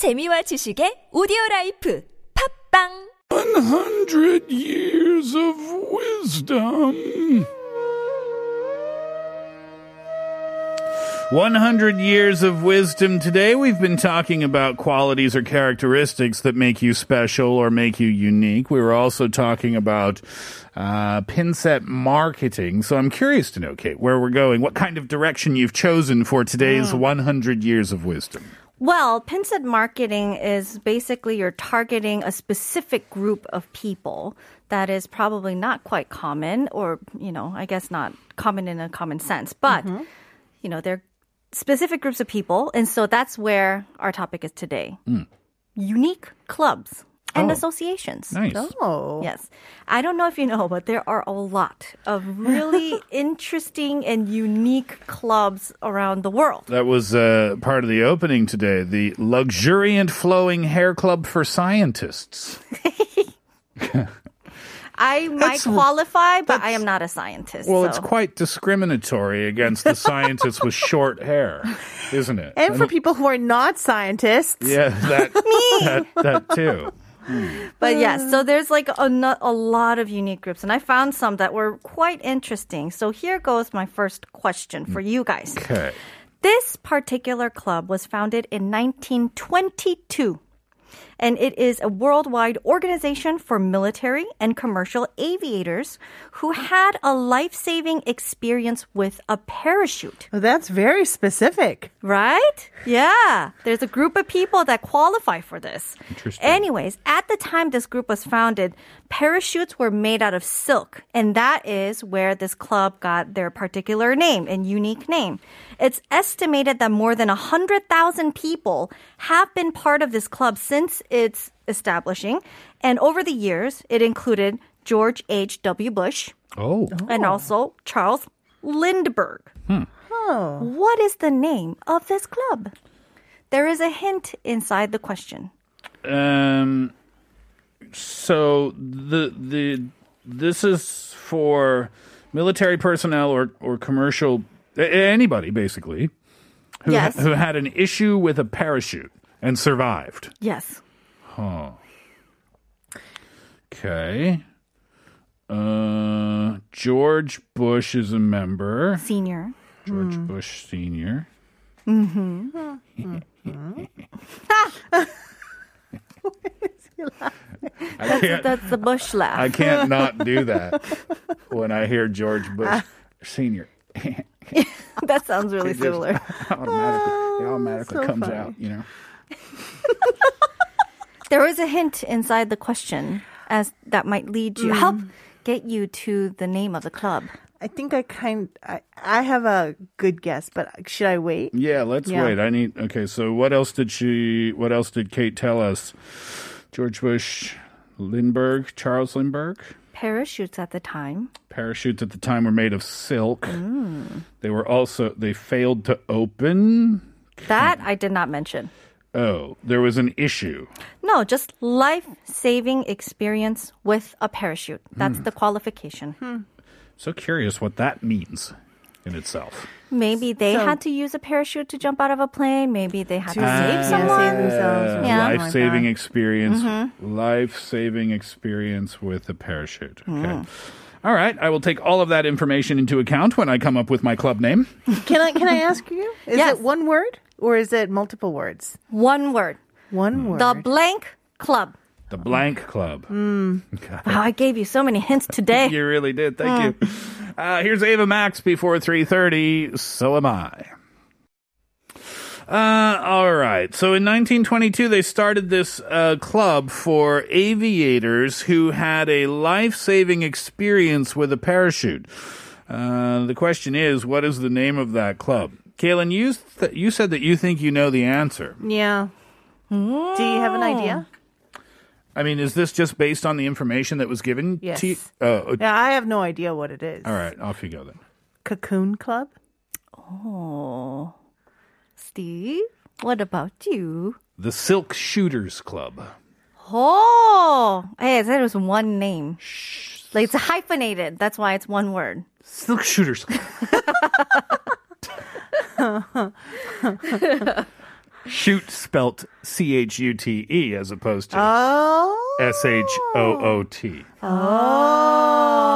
재미와 지식의 오디오 라이프 팝빵 100 years of wisdom. 100 years of wisdom. Today we've been talking about qualities or characteristics that make you special or make you unique. We were also talking about uh, pinset marketing. So I'm curious to know, Kate, where we're going, what kind of direction you've chosen for today's 100 years of wisdom. Well, pinset marketing is basically you're targeting a specific group of people that is probably not quite common, or, you know, I guess not common in a common sense, but, mm-hmm. you know, they're specific groups of people. And so that's where our topic is today. Mm. Unique clubs and Oh. associations. Nice. Oh. Yes. I don't know if you know, but there are a lot of really interesting and unique clubs around the world. That was uh, part of the opening today. The luxuriant flowing hair club for scientists. I might That's- qualify, but I am not a scientist. Well, so. it's quite discriminatory against the scientists with short hair, isn't it? And for mean, people who are not scientists, yeah, that, that that too. Hmm. But yes, so uh. there's like a, a lot of unique groups, and I found some that were quite interesting. So here goes my first question for you guys. Okay. This particular club was founded in 1922. And it is a worldwide organization for military and commercial aviators who had a life saving experience with a parachute. well, that's very specific. Right? Yeah. There's a group of people that qualify for this. Interesting. Anyways, at the time this group was founded, parachutes were made out of silk. And that is where this club got their particular name and unique name. It's estimated that more than 100,000 people have been part of this club since its establishing. And over the years, it included George H.W. Bush Oh, and also Charles Lindbergh. Oh. What is the name of this club? There is a hint inside the question. um, so the the this is for military personnel or or commercial anybody basically who Yes. who had an issue with a parachute and survived. Yes. Okay. Uh, George Bush is a member. Senior. George Bush Senior. I can't. That's the Bush laugh. I can't not do that when I hear George Bush Senior. that sounds really just- similar. automatically, it automatically so comes funny. out. You know. There is a hint inside the question as that might lead you help mm. get you to the name of the club. I think I kind I, I have a good guess, but should I wait? Yeah, let's Yeah. wait. I need. Okay, so what else did she? What else did Kate tell us? George Bush, Lindbergh, Charles Lindbergh. Parachutes at the time. Parachutes at the time were made of silk. Mm. They were also they failed to open. That I did not mention. Oh, there was an issue. No, just life saving experience with a parachute. That's hmm. the qualification. Hmm. So curious what that means in itself. Maybe they So- had to use a parachute to jump out of a plane. Maybe they had to, To save ah, yeah, someone. save themselves. Yeah. Life saving like experience. Mm-hmm. Life saving experience with a parachute. Mm. Okay. All right. I will take all of that information into account when I come up with my club name. Can I can I ask you? Is Yes. it one word or is it multiple words? One word. One word. The blank club. The Blank Club. Wow, I gave you so many hints today. You really did. Thank you. Uh, here's Ava Max before 3.30. So am I. Uh, all right. So in 1922, they started this uh, club for aviators who had a life-saving experience with a parachute. Uh, the question is, what is the name of that club? Kaylin, you th- you said that you think you know the answer. yeah. Do you have an idea? I mean, is this just based on the information that was given Yes. to you? Oh, oh, Yeah, I have no idea what it is. all right. Off you go then. Cocoon Club? Oh. Steve, what about you? The Silk Shooters Club. Oh, hey, I said it was one name. Like it's hyphenated. That's why it's one word. Silk Shooters Club. Shoot spelt C H U T E as opposed to Oh. S H O O T.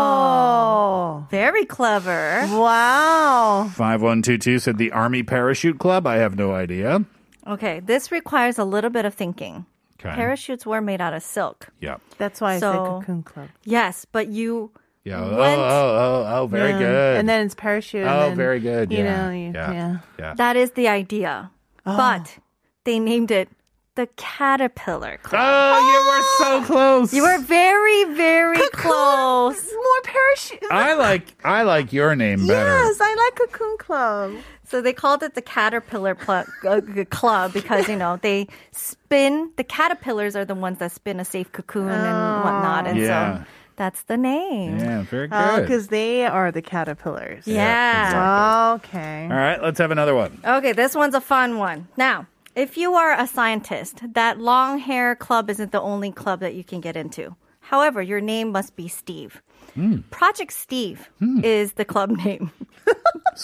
Oh. Very clever. Wow. 5122 said the Army Parachute Club. I have no idea. Okay, this requires a little bit of thinking. Okay. Parachutes were made out of silk. Yeah. That's why I So- said cocoon club. Yes, but you Yeah. Oh, oh, oh, oh, very Yeah. good. And then it's parachute. oh, then, very good. You yeah. know, you, yeah. yeah. Yeah. that is the idea. But they named it the Caterpillar Club. Oh, you were so close. You were very, very close. More parachute. I like I like your name better. Yes, I like cocoon club. So they called it the Caterpillar pl- uh, Club because, you know, they spin, the caterpillars are the ones that spin a safe cocoon and whatnot. And Yeah. so that's the name. Yeah, very Oh, good. because they are the caterpillars. Yeah. Okay. All right, let's have another one. Okay, this one's a fun one. Now, if you are a scientist, that long hair club isn't the only club that you can get into. However, your name must be Steve. Hmm. Project Steve hmm. is the club name.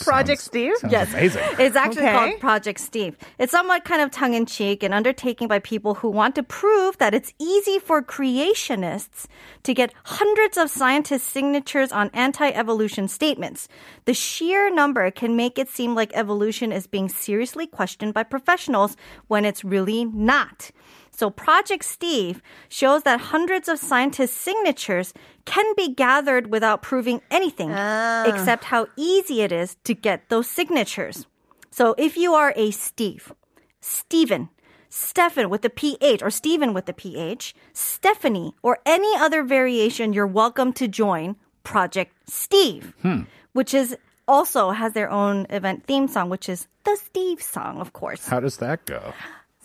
Project Steve? Sounds Yes. amazing. It's actually Okay. called Project Steve. It's somewhat kind of tongue in cheek and undertaking by people who want to prove that it's easy for creationists to get hundreds of scientists' signatures on anti evolution statements. The sheer number can make it seem like evolution is being seriously questioned by professionals when it's really not. So Project Steve shows that hundreds of scientists' signatures can be gathered without proving anything ah. except how easy it is to get those signatures. So if you are a Steve, Stephen, Stefan with the PH or Stephen with the PH, Stephanie, or any other variation, you're welcome to join Project Steve, hmm. which is also has their own event theme song, which is the Steve song, of course. How does that go?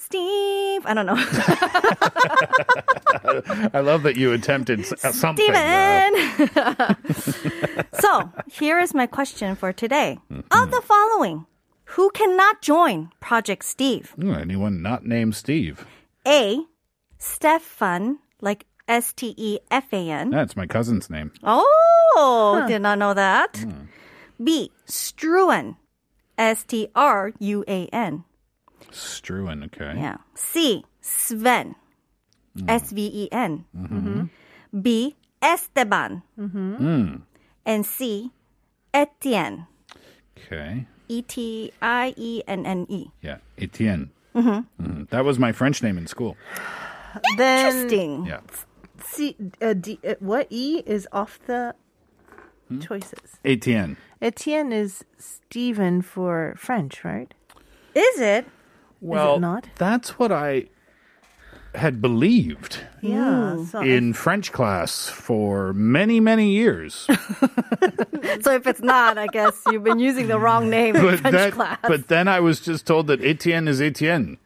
Steve, I don't know. I love that you attempted s- uh, something. though. Steven! so, here is my question for today. Mm-hmm. Of the following, who cannot join Project Steve? Ooh, anyone not named Steve? A. Stefan, like S T E F A N. That's my cousin's name. Oh, did not know that. Hmm. B. Struan, S T R U A N. Struan, okay. Yeah. C. Sven, S V E N. B. Esteban. And C. Etienne, Okay. E T I E N N E. Yeah. Etienne. Mhm. That was my French name in school. Then Interesting. Yeah. C, uh, D, uh, what E is off the choices? Etienne. Etienne is Stephen for French, right? Is it? Well, not? that's what I had believed Yeah. So in French class for many, many years. So if it's not, I guess you've been using the wrong name in but French that, class. but then I was just told that Etienne is Etienne.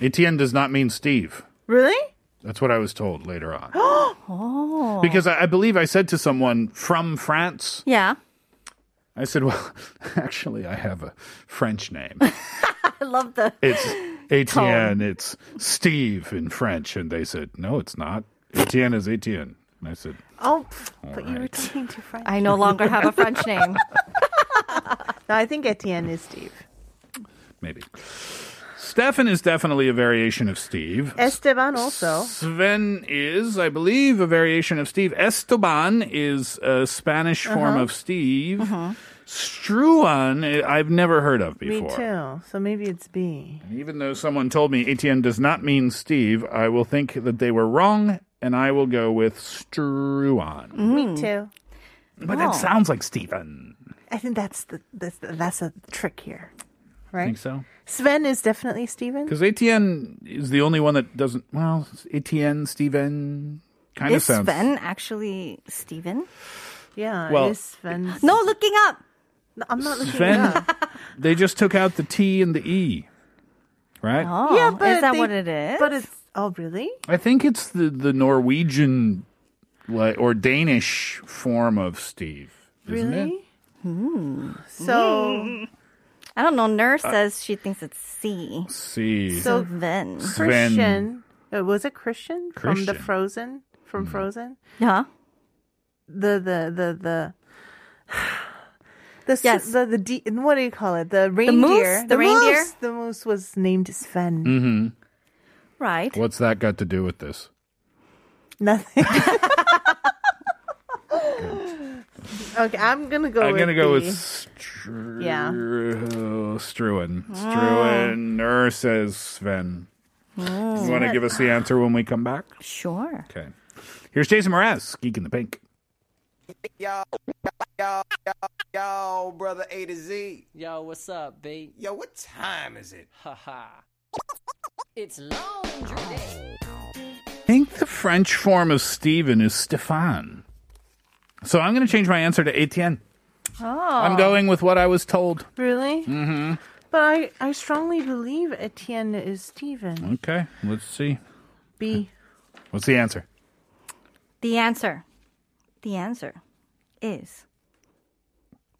Etienne does not mean Steve. really? That's what I was told later on. oh. Because I, I believe I said to someone from France, yeah. I said, well, actually, I have a French name. I love the It's Etienne, it's Steve in French. And they said, no, it's not. Etienne is Etienne. And I said, Oh, but you were right. talking to French. I no longer have a French name. No, I think Etienne is Steve. maybe. Stefan is definitely a variation of Steve. Esteban also. Sven is, I believe, a variation of Steve. Esteban is a Spanish Uh-huh. form of Steve. Struan, eh, I've never heard of before. Me before. too. So maybe it's B. Even though someone told me Etienne does not mean Steve, I will think that they were wrong, and I will go with Struan. Me too. But that sounds like Stephen. I think that's the that's, the, that's a trick here, right? Think so? Sven is definitely Steven. Because Etienne is the only one that doesn't. Well, Etienne, Stephen, kind of Is sounds. Sven actually Steven? Yeah, Well, it is Sven. No, looking up. No, I'm not looking Sven. it up. They just took out the T and the E, right? Oh, Yeah, but is that they- what it is? But it's oh really? I think it's the the Norwegian, like or Danish form of Steve, isn't it? Really? So I don't know. Nurse Uh, says she thinks it's C. See, So- Sven. Sven. Christian uh, was it Christian, from the Christian. Frozen Mm. from Frozen? Yeah. The the the the The Yes. the the de- what do you call it? The reindeer. The moose? The reindeer? Moose. The moose was named Sven. Mm-hmm. Right. What's that got to do with this? Nothing. okay, I'm gonna go. I'm with gonna go B. with Stru- Yeah. Struan. Struan. Ur says Sven. You want to give us the answer when we come back? Sure. Okay. Here's Jason Mraz, Geek in the Pink. Yo, yo, yo, yo, brother A to Z. Yo, what's up, B? Yo, what time is it? Haha. it's laundry day. I think the French form of Stephen is Stéphane. So I'm going to change my answer to Etienne. Oh. I'm going with what I was told. Really? Mm-hmm. But I, I strongly believe Etienne is Stephen. Okay, let's see. B. What's the answer? The answer. The answer is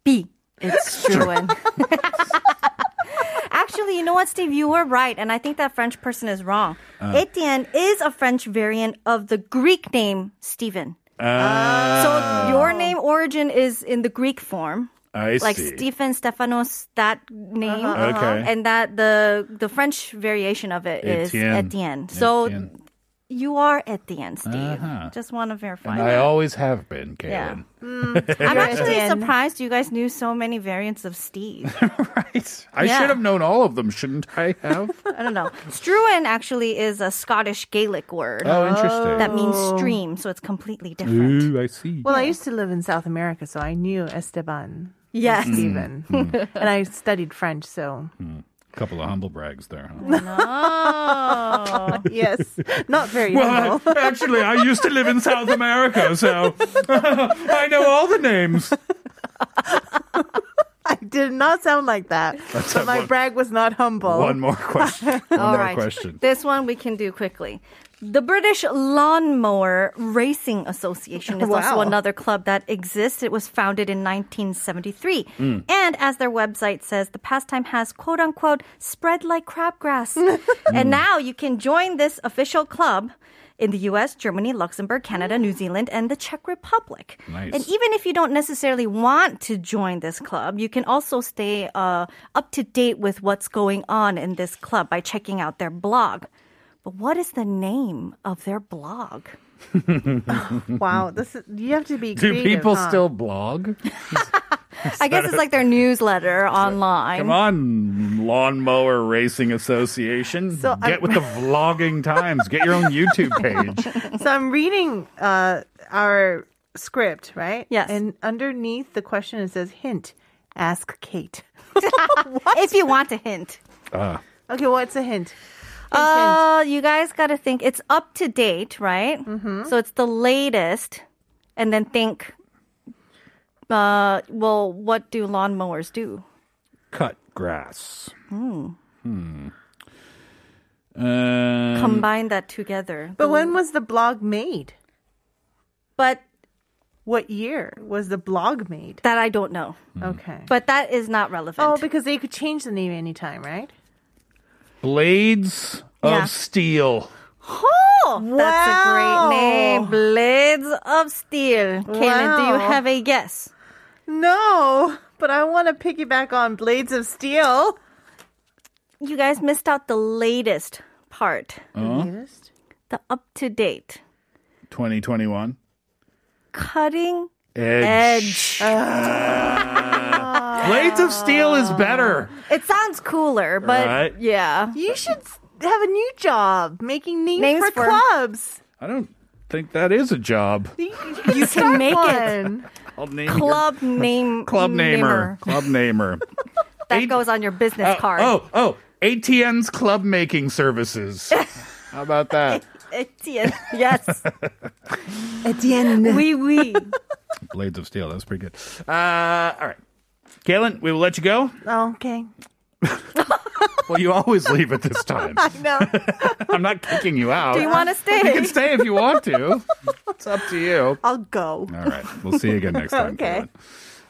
B. It's Struan. Actually, you know what, Steve? You were right, and I think that French person is wrong. Uh. Etienne is a French variant of the Greek name Stephen. Uh, So your name origin is in the Greek form, I like see. Stephen, Stephanos, that name, Okay. and that the the French variation of it is Etienne. Etienne. So Etienne. You are Etienne, Steve. Uh-huh. Just want to verify. And. I always have been, Yeah. Kaylin. Mm. I'm actually surprised you guys knew so many variants of Steve. Right. I Yeah. should have known all of them, shouldn't I have? I don't know. Struan actually is a Scottish Gaelic word oh, interesting. that means oh. stream, so it's completely different. Ooh, I see. Well, I used to live in South America, so I knew Esteban. Yes. Stephen. Mm-hmm. and I studied French, so A couple of humble brags there. Huh? Oh. yes, not very Well, humble. I- actually, I used to live in South America, so I know all the names. I did not sound like that. but my one- brag was not humble. One more question. One All more right. question. This one we can do quickly. The British Lawnmower Racing Association is also another club that exists. It was founded in 1973. Mm. And as their website says, the pastime has quote unquote spread like crabgrass. and now you can join this official club in the US, Germany, Luxembourg, Canada, New Zealand, and the Czech Republic. Nice. And even if you don't necessarily want to join this club, you can also stay uh, up to date with what's going on in this club by checking out their blog. But what is the name of their blog? Wow, this is, you have to be. Do people huh? still blog? I guess it's like their newsletter online. Come on, Lawnmower Racing Association. So Get I'm- with the vlogging times. Get your own YouTube page. So I'm reading uh, our script, right? Yes. And underneath the question it says hint. Ask Kate. If you want a hint. Ah, Okay, what's a hint? Hint, hint. Uh, you guys got to think it's up to date, right? Mm-hmm. So it's the latest, and then think. Uh, well, what do lawnmowers do? cut grass. Hmm. Hmm. Um, Combine that together. But when was the blog made? But What year was the blog made? that I don't know. Okay. But that is not relevant. oh, because they could change the name anytime, right? Blades of Steel. Oh, that's a great name. Blades of Steel. Kaylin, do you have a guess? No, but I want to piggyback on Blades of Steel. You guys missed out the latest part, Latest? the up to date. 2021. Cutting Edge. edge. Ah. Blades of Steel is better. It sounds cooler, but Right. yeah. You should s- have a new job making names, Names for, for- clubs. I don't think that is a job. You, You can make it. one. I'll name your- Club name. Club namer. Club namer. That Eight- goes on your business Oh, card. oh, oh, ATN's club making services. How about that? Etienne. Yes. Etienne. Oui, oui. Blades of Steel. That's pretty good. Uh, all right. Kaylin, we will let you go. Oh, okay. Well, you always leave at this time. No. I'm not kicking you out. Do you want to stay? You can stay if you want to. It's up to you. I'll go. All right. We'll see you again next time. Okay. Kaylin.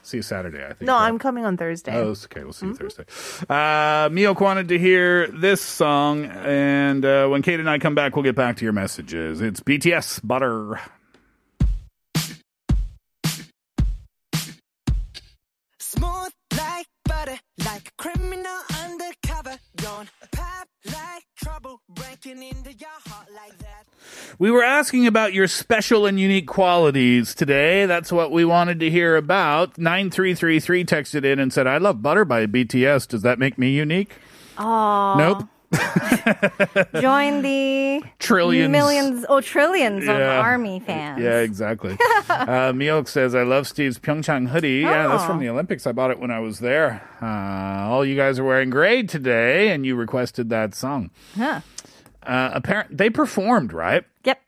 See you Saturday, I think. No, right? I'm coming on Thursday. Oh, okay. We'll see you Thursday. Uh, Mio wanted to hear this song, and uh, when Kate and I come back, we'll get back to your messages. It's BTS Butter. Like a criminal undercover, don't pop like trouble, breaking into your heart like that. We were asking about your special and unique qualities today. That's what we wanted to hear about. 9333 texted in and said, I love Butter by BTS. Does that make me unique? Oh, Nope. Join the Trillions. millions, oh trillions of army fans. Yeah, exactly. uh, Miok says, I love Steve's Pyeongchang hoodie. Yeah, that's from Oh. the Olympics. I bought it when I was there. Uh, all you guys are wearing gray today, and you requested that song. Huh. Uh, apparent they performed, right? Yep.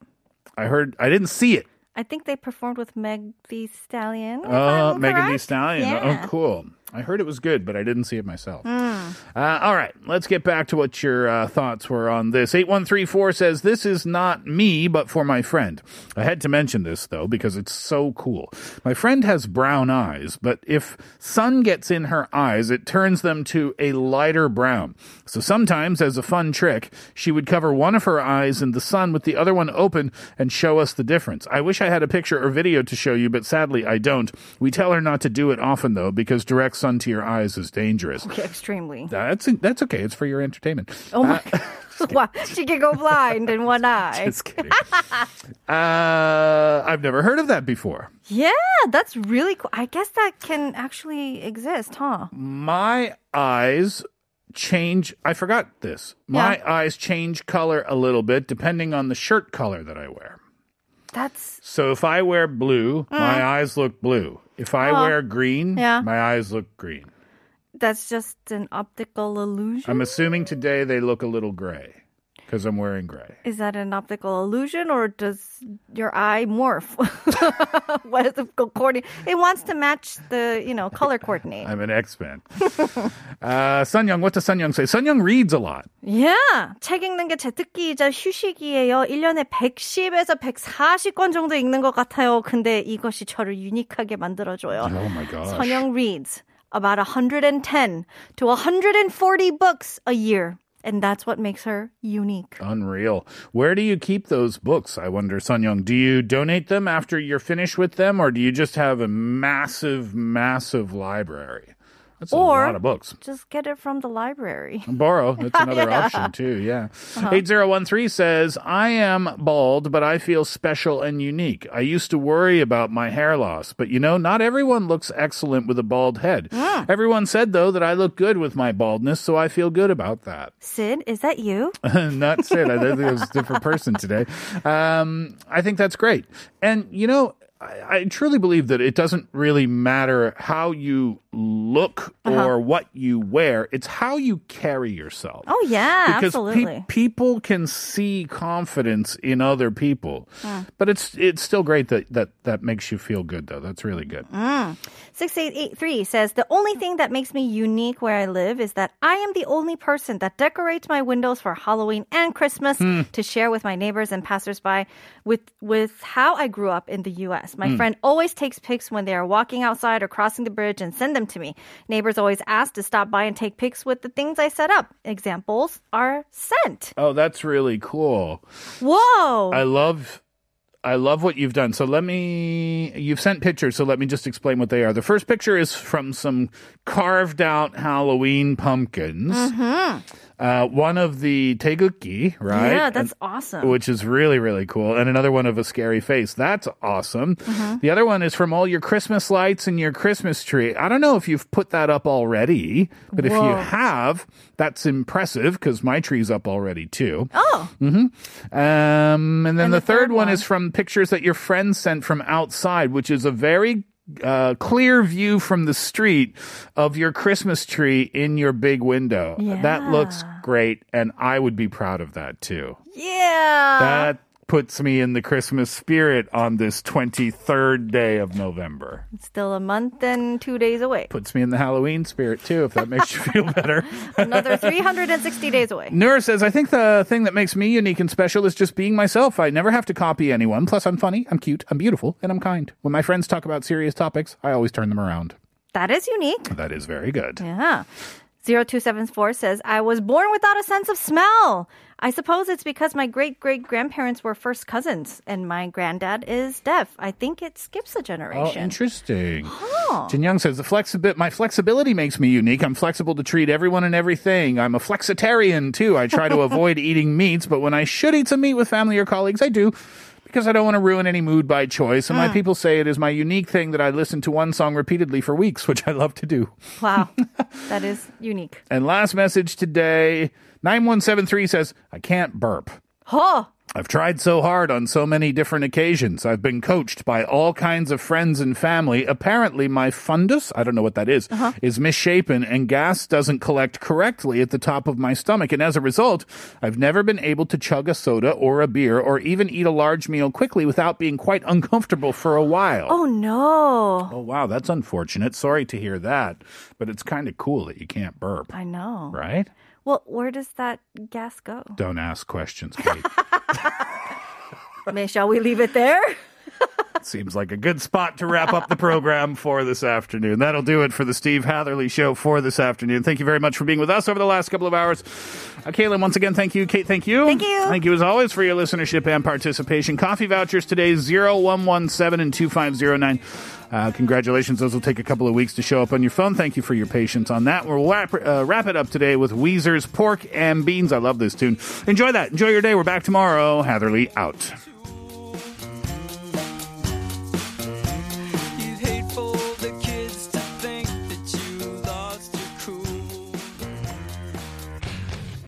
I heard, I didn't see it. I think they performed with Meg the Stallion. Oh, Megan Thee. Stallion. Yeah. Oh, cool. I heard it was good, but I didn't see it myself. Hmm. Uh, all right, let's get back to what your uh, thoughts were on this. 8134 says, This is not me, but for my friend. I had to mention this, though, because it's so cool. My friend has brown eyes, but if sun gets in her eyes, it turns them to a lighter brown. So sometimes, as a fun trick, she would cover one of her eyes in the sun with the other one open and show us the difference. I wish I had a picture or video to show you, but sadly I don't. We tell her not to do it often, though, because direct sun to your eyes is dangerous. Okay, extremely. That's that's okay. It's for your entertainment. Oh my wow, she can go blind in one eye. Just kidding. uh, I've never heard of that before. Yeah, that's really cool. I guess that can actually exist, huh? My eyes change. I forgot this. My eyes change color a little bit depending on the shirt color that I wear. That's So if I wear blue, my eyes look blue. If I Oh. wear green, Yeah. my eyes look green. that's just an optical illusion. I'm assuming today they look a little gray because I'm wearing gray. Is that an optical illusion or does your eye morph? what is it coordinate? It wants to match the, you know, color coordinate. I'm an X-Men. uh, Sunyoung, what does Sunyoung say? Sunyoung reads a lot. Yeah. 책 읽는 게 제 특기이자 휴식이에요. 1년에 110에서 140권 정도 읽는 것 같아요. 근데 이것이 저를 유니크하게 만들어줘요. Oh my gosh. 선영 reads about 110 to 140 books a year. And that's what makes her unique. Unreal. Where do you keep those books? I wonder, Sunyoung. Do you donate them after you're finished with them, or do you just have a massive, massive library? That's a Or- lot of books. Just get it from the library. Borrow. That's another option too. Yeah. Uh-huh. 8013 says, I am bald, but I feel special and unique. I used to worry about my hair loss, but you know, not everyone looks excellent with a bald head. Hmm. Everyone said though that I look good with my baldness, so I feel good about that. Sid, is that you? Not Sid. I think it was a different person today. Um, I think that's great. And, you know, I, I truly believe that it doesn't really matter how you look Uh-huh. or what you wear. It's how you carry yourself. Oh, yeah, because pe- people can see confidence in other people, but it's it's still great that, that that makes you feel good though. That's really good. Mm. 6883 says, The only thing that makes me unique where I live is that I am the only person that decorates my windows for Halloween and Christmas to share with my neighbors and passersby with, with how I grew up in the US. My hmm. friend always takes pics when they are walking outside or crossing the bridge and send them to me. Neighbors always ask to stop by and take pics with the things I set up. Examples are sent. Oh, that's really cool. Whoa! I love I love what you've done. So let me you've sent pictures, so let me just explain what they are. The first picture is from some carved out Halloween pumpkins. Mm-hmm. Uh, one of the teguki, right? yeah, that's And- awesome. which is really really cool and another one of a scary face that's awesome Mm-hmm. the other one is from all your christmas lights and your christmas tree i don't know if you've put that up already but if you have that's impressive because my tree's up already too oh, um, and then And the, the third, third one one? is from pictures that your friends sent from outside, which is a very uh, clear view from the street of your Christmas tree in your big window. That looks great, and I would be proud of that too. yeah. That puts me in the Christmas spirit on this 23rd day of November. Still a month and two days away. Puts me in the Halloween spirit too, if that makes you feel better. Another 360 days away. Noor says, I think the thing that makes me unique and special is just being myself. I never have to copy anyone. Plus, I'm funny, I'm cute, I'm beautiful, and I'm kind. When my friends talk about serious topics, I always turn them around. That is unique. That is very good. Yeah. 0274 says, I was born without a sense of smell. I suppose it's because my great great grandparents were first cousins and my granddad is deaf. I think it skips a Oh, generation. interesting. Jin Young says the my flexibility makes me unique. I'm flexible to treat everyone and everything. I'm a flexitarian too. I try to avoid eating meats, but when I should eat some meat with family or colleagues, I do. Because I don't want to ruin any mood by choice. And my hmm. people say it is my unique thing that I listen to one song repeatedly for weeks, which I love to do. wow. that is unique. And last message today 9173 says, I can't burp. Huh. I've tried so hard on so many different occasions. I've been coached by all kinds of friends and family. Apparently, my fundus, I don't know what that is, uh-huh. is misshapen and gas doesn't collect correctly at the top of my stomach. And as a result, I've never been able to chug a soda or a beer or even eat a large meal quickly without being quite uncomfortable for a while. Oh no. Oh, wow, that's unfortunate. Sorry to hear that. But it's kind of cool that you can't burp, I know. right? Well, where does that gas go? Don't ask questions, Kate. May, shall we leave it there? Seems like a good spot to wrap up the program for this afternoon. That'll do it for the Steve Hatherley Show for this afternoon. Thank you very much for being with us over the last couple of hours. Uh, Caitlin, once again, thank you. Kate, thank you. Thank you. Thank you as always for your listenership and participation. Coffee vouchers today 0117 and 2509. Uh, congratulations. Those will take a couple of weeks to show up on your phone. Thank you for your patience on that. We'll wrap, uh, wrap it up today with Weezer's Pork and Beans. I love this tune. Enjoy that. Enjoy your day. We're back tomorrow. Hatherley out.